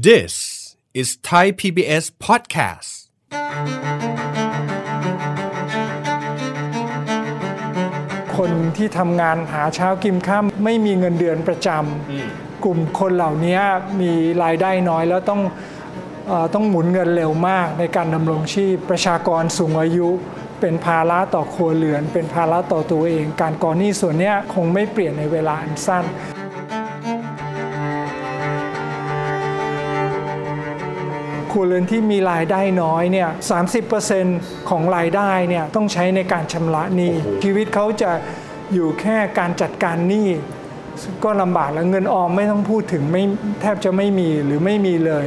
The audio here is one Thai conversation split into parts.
This is Thai PBS podcast คนที่ทำงานหาเช้ากินข้ามไม่มีเงินเดือนประจำกลุ่มคนเหล่านี้มีรายได้น้อยแล้วต้องเออต้องหมุนเงินเร็วมากในการดำรงชีพประชากรสูงอายุ เป็นภาระต่อครัวเรือน เป็นภาระต่อตัวเอง การก่อหนี้ส่วนเนี้ยคงไม่เปลี่ยนในเวลาอันสั้น ครัวเรือนที่มีรายได้น้อยเนี่ย30%ของรายได้เนี่ยต้องใช้ในการชำระหนี้ชีวิตเขาจะอยู่แค่การจัดการหนี้ก็ลำบากแล้วเงินออมไม่ต้องพูดถึงไม่แทบจะไม่มีหรือไม่มีเลย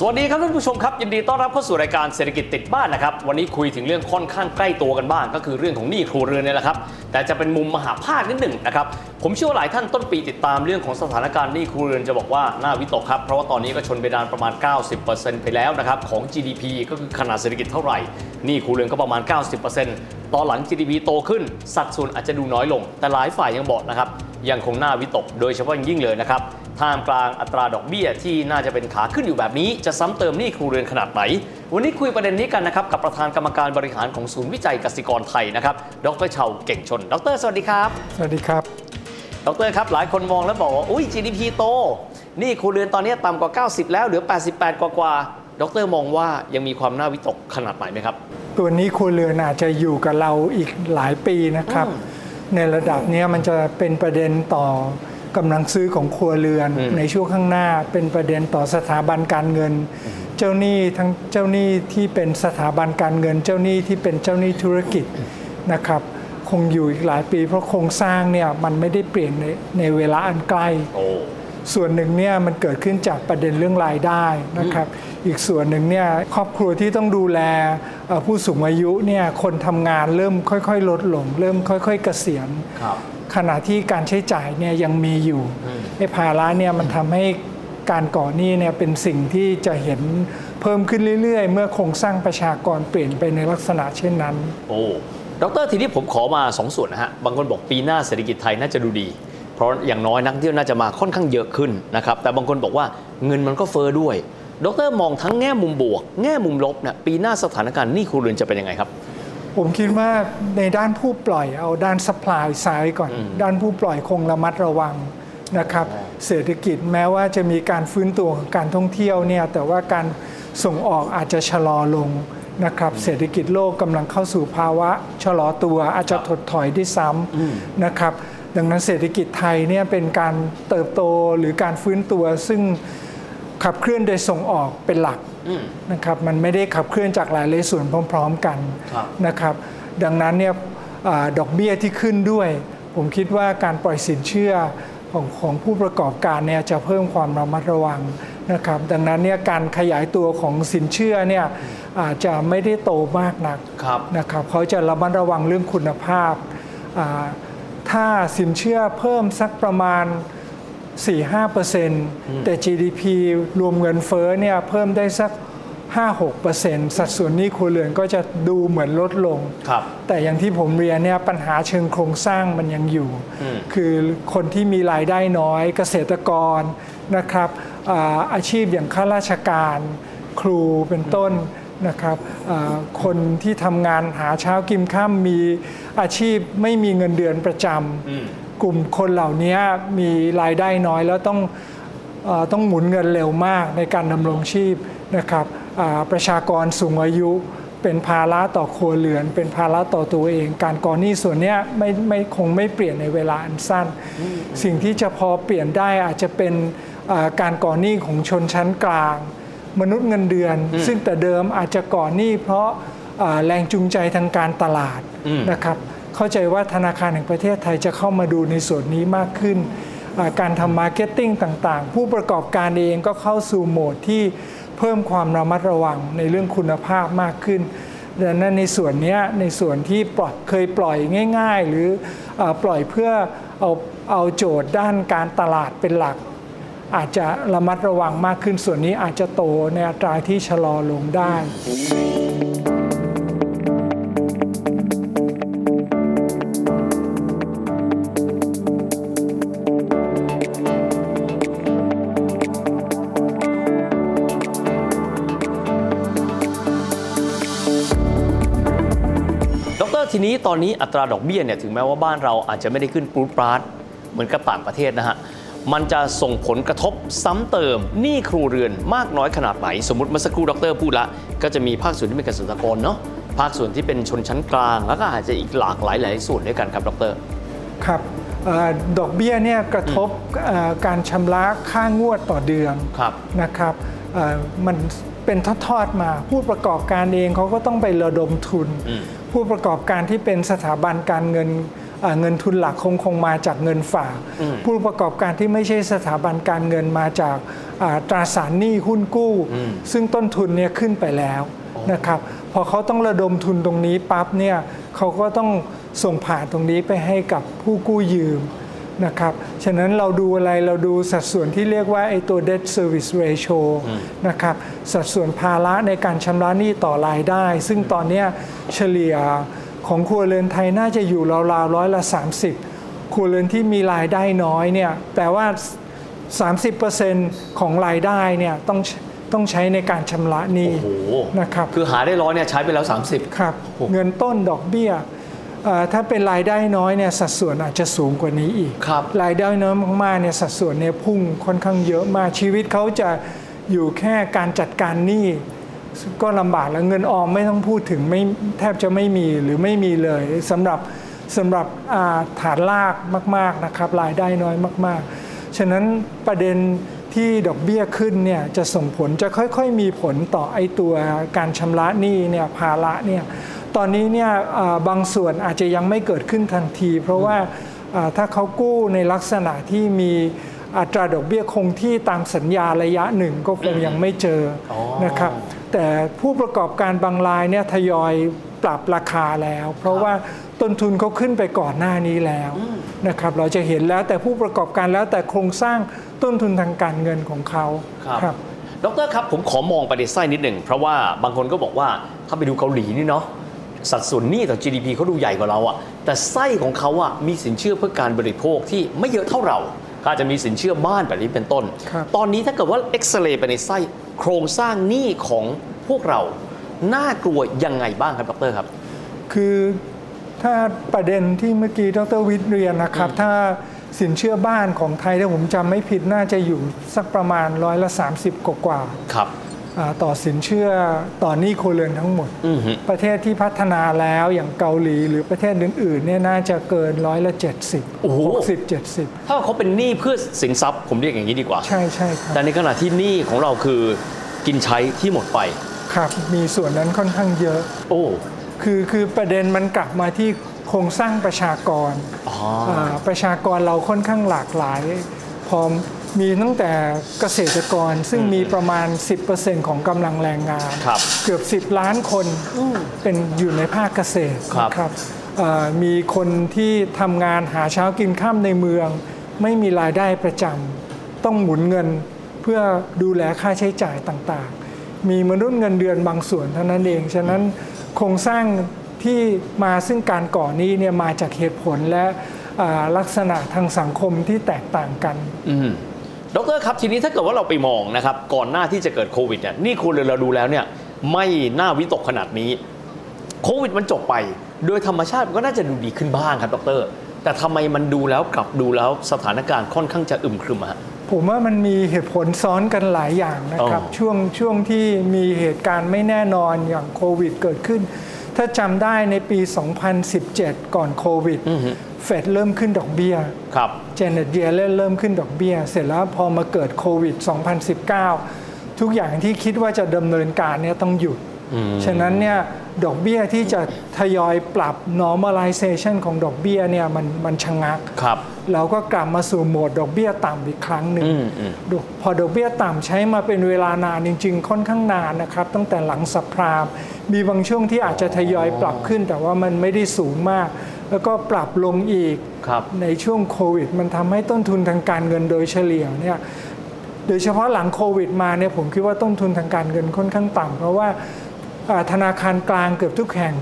สวัสดีครับท่านผู้ชมครับยินดีต้อนรับเข้าสู่รายการเศรษฐกิจติดบ้านนะครับวันนี้คุยถึงเรื่องค่อนข้างใกล้ตัวกันบ้าง ก็คือเรื่องของหนี้ครัวเรือนเนี่ยแหละครับแต่จะเป็นมุมมหาภาคนิดหนึ่งนะครับผมเชื่อว่าหลายท่านต้นปีติดตามเรื่องของสถานการณ์หนี้ครัวเรือนจะบอกว่าน่าวิตกครับเพราะว่าตอนนี้ก็ชนไปดานประมาณ 90%ไปแล้วนะครับของ GDP ก็คือขนาดเศรษฐกิจเท่าไหร่หนี้ครัวเรือนก็ประมาณ 90%ตอนหลัง GDP โตขึ้น สัดส่วนอาจจะดูน้อยลง แต่หลายฝ่ายยังบอกนะครับยังคงน่าวิตก โดยเฉพาะยิ่งเลยนะครับ ท่ามกลางอัตราดอกเบี้ยที่น่าจะเป็นขาขึ้นอยู่แบบนี้ จะซ้ำเติมหนี้ครัวเรือนขนาดไหน วันนี้คุยประเด็นนี้กันนะครับกับประธานกรรมการบริหารของศูนย์วิจัยกสิกรไทยนะครับ ดรเชาเก่งชน ดร สวัสดีครับ สวัสดีครับ ดรครับ หลายคนมองแล้วบอกว่า อุ้ย GDP โตหนี้ครัวเรือนตอนนี้ต่ำกว่า 90 แล้วเหลือ 88 กว่ากว่า ดรมองว่ายังมีความน่าวิตกขนาดไหนไหมครับ ตัวนี้ครัวเรือนอาจจะอยู่กับเราอีกหลายปีนะครับอืมในระดับเนี้ยมันจะเป็นประเด็นต่อ กำลังซื้อของครัวเรือนอืมในช่วงข้างหน้า เป็นประเด็นต่อสถาบันการเงิน เจ้าหนี้ทั้งเจ้าหนี้ที่เป็นสถาบันการเงิน เจ้าหนี้ที่เป็นเจ้าหนี้ธุรกิจนะครับคงอยู่อีกหลายปี เพราะโครงสร้างเนี่ยมันไม่ได้เปลี่ยนในในเวลาอันใกล้โอ้ส่วนหนึ่งเนี่ยมันเกิดขึ้นจากประเด็นเรื่องรายได้นะครับ อีกส่วนหนึ่งเนี่ยครอบครัวที่ต้องดูแลเอ่อผู้สูงอายุเนี่ยคนทำงานเริ่มค่อย ๆ ลดลง เริ่มค่อย ๆ เกษียณครับ ขณะที่การใช้จ่ายเนี่ยยังมีอยู่ไอ้ภาระเนี่ยมันทำให้การก่อหนี้เนี่ยเป็นสิ่งที่จะเห็นเพิ่มขึ้นเรื่อยๆ เมื่อโครงสร้างประชากรเปลี่ยนไปในลักษณะเช่นนั้น โอ้ดรทีนี้ผมขอมา 2 ส่วนนะฮะ บางคนบอกปีหน้าเศรษฐกิจไทยน่าจะดูดี เพราะอย่างน้อยนักท่องเที่ยวน่าจะมาค่อนข้างเยอะขึ้นนะครับ แต่บางคนบอกว่าเงินมันก็เฟอ้อด้วย ดรมองทั้งแง่มุมบวก แง่มุมลบเนี่ยปีหน้าสถานการณ์หนี้ครัวเรือนจะเป็นยังไงครับ ผมคิดว่าในด้านผู้ปล่อยเอาด้านสป라이ซ้ายก่อนอืมด้านผู้ปล่อยคงระมัดระวังนะครับ เศรษฐกิจแม้ว่าจะมีการฟื้นตัวของการท่องเที่ยวเนี่ยแต่ว่าการส่งออกอาจจะชะลอลงนะครับเศรษฐกิจโลกกำลังเข้าสู่ภาวะชะลอตัวอาจจะถดถอยได้วยซ้ำนะครับ ดังนั้นเศรษฐกิจไทยเนี่ยเป็นการเติบโตหรือการฟื้นตัวซึ่ง ขับเคลื่อนโดยส่งออกเป็นหลักอืมนะครับมันไม่ได้ขับเคลื่อนจากหลายเลยส่วนพร้อม ๆ กันครับนะครับ ดังนั้นเนี่ยอาดอกเบี้ยที่ขึ้นด้วย ผมคิดว่าการปล่อยสินเชื่อของของผู้ประกอบการเนี่ยจะเพิ่มความระมัดระวังนะครับ ดังนั้นเนี่ยการขยายตัวของสินเชื่อเนี่ยอาจจะไม่ได้โตมากนักครับนะครับเขาจะระมัดระวังเรื่องคุณภาพอ่าถ้าสินเชื่อเพิ่มสักประมาณ 4-5%แต่ GDP รวมเงินเฟ้อเนี่ยเพิ่มได้สัก 5-6%สัดส่วนหนี้ครัวเรือนก็จะดูเหมือนลดลงครับแต่อย่างที่ผมเรียนเนี่ยปัญหาเชิงโครงสร้างมันยังอยู่อืมคือคนที่มีรายได้น้อยเกษตรกรนะครับอ่าอาชีพอย่างข้าราชการครูเป็นต้นนะครับอ่าคนที่ทำงานหาเช้ากินข้ามมีอาชีพไม่มีเงินเดือนประจำ กลุ่มคนเหล่านี้มีรายได้น้อยแล้วต้องเอ่อต้องหมุนเงินเร็วมากในการดำรงชีพนะครับอ่าประชากรสูงอายุเป็นภาระต่อครัวเรือน เป็นภาระต่อตัวเอง การก่อหนี้ส่วนเนี้ยไม่ไม่คงไม่เปลี่ยนในเวลาอันสั้น สิ่งที่จะพอเปลี่ยนได้อาจจะเป็นอ่าการก่อหนี้ของชนชั้นกลาง มนุษย์เงินเดือน ซึ่งแต่เดิมอาจจะก่อหนี้เพราะอ่าแรงจูงใจทางการตลาดอืมนะครับ เข้าใจว่าธนาคารแห่งประเทศไทยจะเข้ามาดูในส่วนนี้มากขึ้น การทำ marketing ต่างๆ ผู้ประกอบการเองก็เข้าสู่โหมดที่เพิ่มความระมัดระวังในเรื่องคุณภาพมากขึ้นดังนั้นในส่วนนี้ในส่วนที่ปล่อยเคยปล่อยง่าย ๆ หรืออปล่อยเพื่อเอาเอาโจทย์ด้านการตลาดเป็นหลัก อาจจะระมัดระวังมากขึ้นส่วนนี้อาจจะโตในอัตราที่ชะลอลงได้ ทีนี้ตอนนี้อัตราดอกเบี้ยเนี่ยถึงแม้ว่าบ้านเราอาจจะไม่ได้ขึ้นปรูดปราดเหมือนกับต่างประเทศนะฮะมันจะส่งผลกระทบซ้ำเติมหนี้ครัวเรือนมากน้อยขนาดไหน สมมติเมื่อสักครู่ดรพูดละ ก็จะมีภาคส่วนที่เป็นเกษตรกรเนาะภาคส่วนที่เป็นชนชั้นกลาง แล้วก็อาจจะอีกหลากหลายหลายส่วนด้วยกันครับดร ครับเออดอกเบี้ยเนี่ยกระทบเอ่อการชำระค่างวดต่อเดือนครับนะครับเอ่อมันเป็นทอดๆมาผู้ประกอบการเองเขาก็ต้องไประดมทุนอืม ผู้ประกอบการที่เป็นสถาบันการเงินเอ่อเงินทุนหลักคงคงมาจากเงินฝาก ผู้ประกอบการที่ไม่ใช่สถาบันการเงินมาจากอ่าตราสารหนี้หุ้นกู้ ซึ่งต้นทุนเนี่ยขึ้นไปแล้วนะครับพอเขาต้องระดมทุนตรงนี้ปั๊บเนี่ยเขาก็ต้องส่งผ่านตรงนี้ไปให้กับผู้กู้ยืม นะครับ ฉะนั้นเราดูอะไรเราดูสัดส่วนที่เรียกว่าไอ้ตัว debt service ratio นะครับ สัดส่วนภาระในการชำระหนี้ต่อรายได้ ซึ่งตอนเนี้ยเฉลี่ยของครัวเรือนไทยน่าจะอยู่ราวๆร้อยละ 30 ครัวเรือนที่มีรายได้น้อยเนี่ยแต่ว่า 30%ของรายได้เนี่ยต้องต้องใช้ในการชำระหนี้โอ้โหนะครับ คือหาได้ร้อยเนี่ยใช้ไปแล้ว 30 ครับโอ้เงินต้นดอกเบี้ยเอ่อ ถ้าเป็นรายได้น้อยเนี่ยสัดส่วนอาจจะสูงกว่านี้อีกครับรายได้น้อยมากๆเนี่ยสัดส่วนเนี่ยพุ่งค่อนข้างเยอะมากชีวิตเขาจะอยู่แค่การจัดการหนี้ก็ลำบากแล้วเงินออมไม่ต้องพูดถึงไม่แทบจะไม่มีหรือไม่มีเลยสำหรับสำหรับอ่าฐานลากมาก ๆนะครับรายได้น้อยมาก ๆ ฉะนั้นประเด็นที่ดอกเบี้ยขึ้นเนี่ยจะส่งผลจะค่อยๆ มีผลต่อไอ้ตัวการชำระหนี้เนี่ยภาระเนี่ย ตอนนี้เนี่ยบางส่วนอาจจะยังไม่เกิดขึ้นทันที เพราะว่าถ้าเขากู้ในลักษณะที่มีอัตราดอกเบี้ยคงที่ตามสัญญาระยะหนึ่งก็คงยังไม่เจอนะครับ แต่ผู้ประกอบการบางรายเนี่ยทยอยปรับราคาแล้ว เพราะว่าต้นทุนเขาขึ้นไปก่อนหน้านี้แล้วนะครับ เราจะเห็นแล้วแต่ผู้ประกอบการแล้วแต่โครงสร้างต้นทุนทางการเงินของเขาครับดรครับผมขอมองประเด็นไส้นิดหนึ่งเพราะว่าบางคนก็บอกว่าถ้าไปดูเกาหลีนี่เนาะ สัดส่วนหนี้ต่อ GDP เขาดูใหญ่กว่าเราอะแต่ไส้ของเขาอะมีสินเชื่อเพื่อการบริโภคที่ไม่เยอะเท่าเราก็อาจจะมีสินเชื่อบ้านแบบนี้เป็นต้นครับตอนนี้ถ้าเกิดว่าเอ็กซเรย์ไปในไส้โครงสร้างหนี้ของพวกเรา น่ากลัวยังไงบ้างครับดรครับ คือถ้าประเด็นที่เมื่อกี้ดรวิทย์เรียนนะครับ ถ้าสินเชื่อบ้านของไทยถ้าผมจำไม่ผิดน่าจะอยู่สักประมาณร้อยละ30 กว่าๆครับอ่า ต่อสินเชื่อต่อหนี้ครัวเรือนทั้งหมดอือฮึประเทศที่พัฒนาแล้วอย่างเกาหลีหรือประเทศอื่นๆเนี่ยน่าจะเกินร้อยละเจ็ดสิบโอ้โหหกสิบเจ็ดสิบถ้าเขาเป็นหนี้เพื่อสินทรัพย์ผมเรียกอย่างนี้ดีกว่า ใช่ใช่ครับแต่ในขณะที่หนี้ของเราคือกินใช้ที่หมดไปครับมีส่วนนั้นค่อนข้างเยอะ โอ้คือคือประเด็นมันกลับมาที่โครงสร้างประชากรอ๋อาประชากรเราค่อนข้างหลากหลายพอ มีตั้งแต่เกษตรกรซึ่งมีประมาณ 10%ของกำลังแรงงานครับเกือบ 10 ล้านคนเป็นอยู่ในภาคเกษตรครับนะครับเอ่อมีคนที่ทำงานหาเช้ากินข้ามในเมือง ไม่มีรายได้ประจำต้องหมุนเงินเพื่อดูแลค่าใช้จ่ายต่างๆ มีมนุษย์เงินเดือนบางส่วนเท่านั้นเอง ฉะนั้นโครงสร้างที่มาซึ่งการก่อหนี้เนี่ยมาจากเหตุผลและอ่าลักษณะทางสังคมที่แตกต่างกันอืม ดรครับทีนี้ถ้าเกิดว่าเราไปมองนะครับก่อนหน้าที่จะเกิดโควิดเนี่ยนี่คุณเราดูแล้วเนี่ยไม่น่าวิตกขนาดนี้โควิดมันจบไป โดยธรรมชาติมันก็น่าจะดูดีขึ้นบ้างครับดร แต่ทำไมมันดูแล้วกลับดูแล้วสถานการณ์ค่อนข้างจะอึมครึมอะฮะผมว่ามันมีเหตุผลซ้อนกันหลายอย่างนะครับอ๋อช่วงช่วงที่มีเหตุการณ์ไม่แน่นอนอย่างโควิดเกิดขึ้น ถ้าจำได้ในปี 2017 ก่อนโควิด เฟดเริ่มขึ้นดอกเบี้ยครับเจเน็ตเยเลนเริ่มขึ้นดอกเบี้ย เสร็จแล้วพอมาเกิดโควิด 2019 ทุกอย่างที่คิดว่าจะดำเนินการเนี่ยต้องหยุด ฉะนั้นเนี่ยดอกเบี้ยที่จะทยอยปรับ normalization ของดอกเบี้ยเนี่ยมันมันชะงักครับเราก็กลับมาสู่โหมดดอกเบี้ยต่ำอีกครั้งหนึ่งอืมอืมดอกพอดอกเบี้ยต่ำใช้มาเป็นเวลานานจริง ๆ ค่อนข้างนานนะครับ ตั้งแต่หลังสัพรามมีบางช่วงที่อาจจะทยอยปรับขึ้น แต่ว่ามันไม่ได้สูงมาก แล้วก็ปรับลงอีกครับในช่วงโควิด มันทำให้ต้นทุนทางการเงินโดยเฉลี่ยเนี่ยโดยเฉพาะหลังโควิดมาเนี่ยผมคิดว่าต้นทุนทางการเงินค่อนข้างต่ำเพราะว่าอ่าธนาคารกลางเกือบทุกแห่ง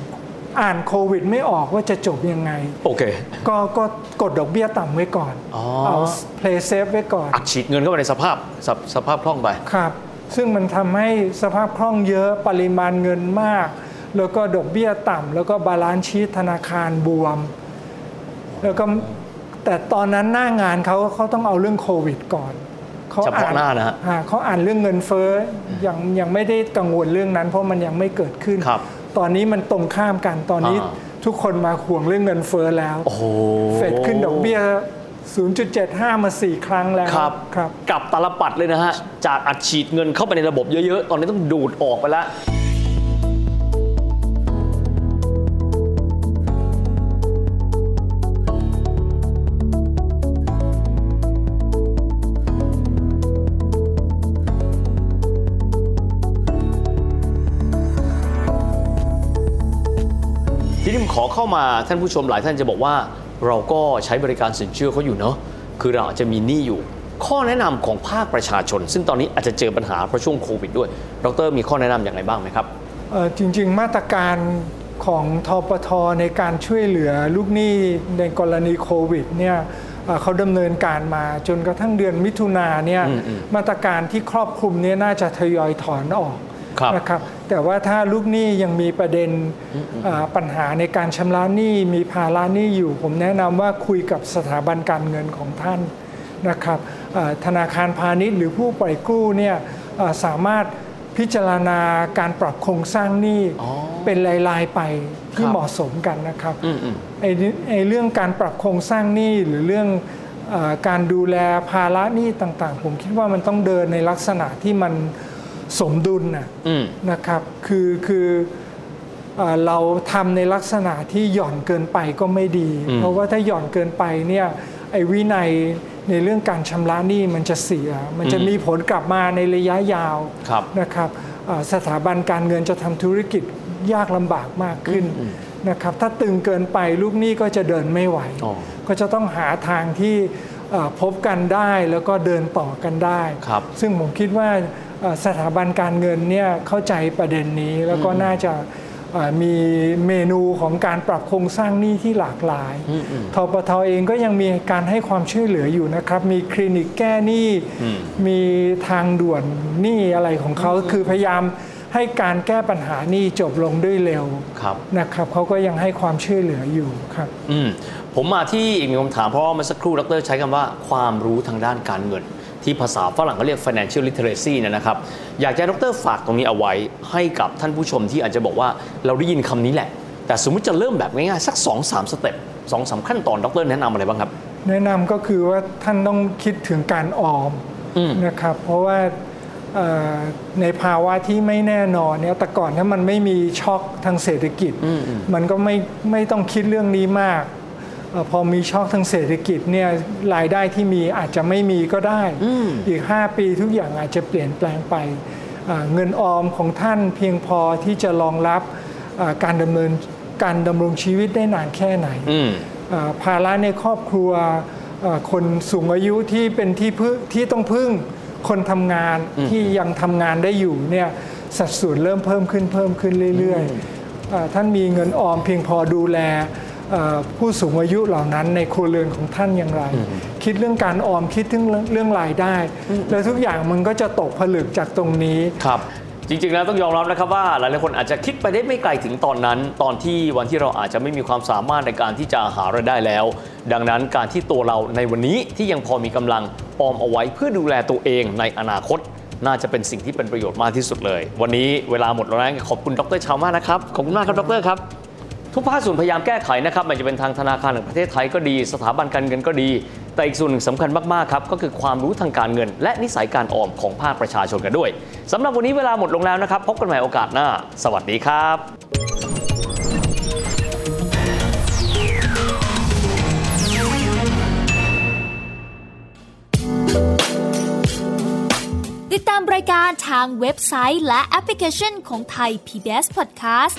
อ่านโควิดไม่ออกว่าจะจบยังไง โอเค ก็ก็กดดอกเบี้ยต่ำไว้ก่อนอ๋อเอา play safe ไว้ก่อน อัดฉีดเงินเข้าไปในสภาพสภสภาพคล่องไป ครับ ซึ่งมันทำให้สภาพคล่องเยอะปริมาณเงินมาก แล้วก็ดอกเบี้ยต่ำแล้วก็ balance sheet ธนาคารบวม แล้วก็แต่ตอนนั้นหน้างานเขาเขาต้องเอาเรื่องโควิดก่อนเขาเฉพาะหน้านะฮะอ่าเขาอ่านเรื่องเงินเฟ้อยังยังไม่ได้กังวลเรื่องนั้น เพราะมันยังไม่เกิดขึ้นครับตอนนี้มันตรงข้ามกันตอนนี้อ่าทุกคนมาห่วงเรื่องเงินเฟ้อแล้วโอ้โหเฟดขึ้นดอกเบี้ย 0.75 มา 4 ครั้งแล้วครับครับกลับตาลปัดเลยนะฮะ จากอัดฉีดเงินเข้าไปในระบบเยอะ ๆ ตอนนี้ต้องดูดออกไปแล้ว ขอเข้ามาท่านผู้ชมหลายท่านจะบอกว่า เราก็ใช้บริการสินเชื่อเขาอยู่เนาะคือเราอาจจะมีหนี้อยู่ ข้อแนะนำของภาคประชาชน ซึ่งตอนนี้อาจจะเจอปัญหาเพราะช่วงโควิดด้วยดรมีข้อแนะนำอย่างไรบ้างไหมครับเอ่อจริง ๆ มาตรการของทปทในการช่วยเหลือลูกหนี้ในกรณีโควิดเนี่ยเอ่อเขาดำเนินการมาจนกระทั่งเดือนมิถุนาเนี่ยอืมอืมมาตรการที่ครอบคลุมเนี่ยน่าจะทยอยถอนออกครับนะครับ แต่ว่าถ้าลูกหนี้ยังมีประเด็นอ่าปัญหาในการชำระหนี้มีภาระหนี้อยู่ ผมแนะนำว่าคุยกับสถาบันการเงินของท่านนะครับอ่าธนาคารพาณิชย์หรือผู้ปล่อยกู้เนี่ยอ่าสามารถพิจารณาการปรับโครงสร้างหนี้อ๋อเป็นรายๆไปที่ครับเหมาะสมกันนะครับอืมอืมไอ้นี่ไอ้เรื่องการปรับโครงสร้างหนี้หรือเรื่องเออการดูแลภาระหนี้ต่างๆ ผมคิดว่ามันต้องเดินในลักษณะที่มัน สมดุลนะอืมนะครับ คือคือเอ่อเราทำในลักษณะที่หย่อนเกินไปก็ไม่ดีอืมเพราะว่าถ้าหย่อนเกินไปเนี่ยไอ้วินัยในเรื่องการชำระหนี้มันจะเสีย มันจะมีผลกลับมาในระยะยาวครับนะครับเอ่อสถาบันการเงินจะทำธุรกิจยากลำบากมากขึ้นนะครับ ถ้าตึงเกินไปลูกหนี้ก็จะเดินไม่ไหวอ๋อก็จะต้องหาทางที่เอ่อพบกันได้แล้วก็เดินต่อกันได้ครับซึ่งผมคิดว่าเอ่อ สถาบันการเงินเนี่ยเข้าใจประเด็นนี้แล้วก็น่าจะเอ่อมีเมนูของการปรับโครงสร้างหนี้ที่หลากหลายอืมอืมทปทเองก็ยังมีการให้ความช่วยเหลืออยู่นะครับ มีคลินิกแก้หนี้อืมมีทางด่วนหนี้อะไรของเขาคือพยายามให้การแก้ปัญหาหนี้จบลงด้วยเร็วครับนะครับเขาก็ยังให้ความช่วยเหลืออยู่ครับอืมผมมาที่อีกหนึ่งคำถามเพราะว่าเมื่อสักครู่ดรใช้คำว่าความรู้ทางด้านการเงิน ที่ภาษาฝรั่งเขาเรียก financial literacy เนยนะครับ อยากจะให้ดรฝากตรงนี้เอาไว้ให้กับท่านผู้ชมที่อาจจะบอกว่าเราได้ยินคำนี้แหละ แต่สมมุติจะเริ่มแบบง่ายๆสัก 2-3สเต็ปสองสามขั้นตอนดรแนะนำอะไรบ้างครับ แนะนำก็คือว่าท่านต้องคิดถึงการออมอืมนะครับ เพราะว่าเอ่อในภาวะที่ไม่แน่นอนเนี่ยแต่ก่อนถ้ามันไม่มีช็อคทางเศรษฐกิจอืมอืมมันก็ไม่ไม่ต้องคิดเรื่องนี้มากเอ่อ พอมีช็อคทางเศรษฐกิจเนี่ยรายได้ที่มีอาจจะไม่มีก็ได้อืมอีก 5 ปีทุกอย่างอาจจะเปลี่ยนแปลงไปอ่าเงินออมของท่านเพียงพอที่จะรองรับอ่าการดำเนินการดำรงชีวิตได้นานแค่ไหนอืมอ่าภาระในครอบครัวอ่าคนสูงอายุที่เป็นที่พึ่งที่ต้องพึ่งคนทำงานที่ยังทำงานได้อยู่เนี่ยสัดส่วนเริ่มเพิ่มขึ้นเพิ่มขึ้นเรื่อยๆอ่าท่านมีเงินออมเพียงพอดูแลอ่า ผู้สูงอายุเหล่านั้นในครัวเรือนของท่านอย่างไร คิดเรื่องการออมคิดถึงเรื่องเรื่องรายได้ แล้วทุกอย่างมันก็จะตกผลึกจากตรงนี้ครับจริงๆแล้วต้องยอมรับนะครับว่าหลายๆคนอาจจะคิดไปได้ไม่ไกลถึงตอนนั้น ตอนที่วันที่เราอาจจะไม่มีความสามารถในการที่จะหารายได้แล้ว ดังนั้นการที่ตัวเราในวันนี้ที่ยังพอมีกำลังออมเอาไว้เพื่อดูแลตัวเองในอนาคต น่าจะเป็นสิ่งที่เป็นประโยชน์มากที่สุดเลย วันนี้เวลาหมดแล้วนะขอบคุณดรชาวมากนะครับขอบคุณมากครับดรครับ ทุกภาคส่วนพยายามแก้ไขนะครับไมันจะเป็นทางธนาคารแห่งประเทศไทยก็ดี สถาบันการเงินก็ดี แต่อีกส่วนหนึ่งสำคัญมากๆครับก็คือความรู้ทางการเงิน และนิสัยการออมของภาคประชาชนกันด้วยสำหรับวันนี้เวลาหมดลงแล้วนะครับพบกันใหม่โอกาสหน้า สวัสดีครับติดตามรายการทางเว็บไซต์และแอปพลิเคชันของไทย PBS Podcast